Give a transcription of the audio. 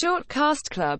Shortcast Club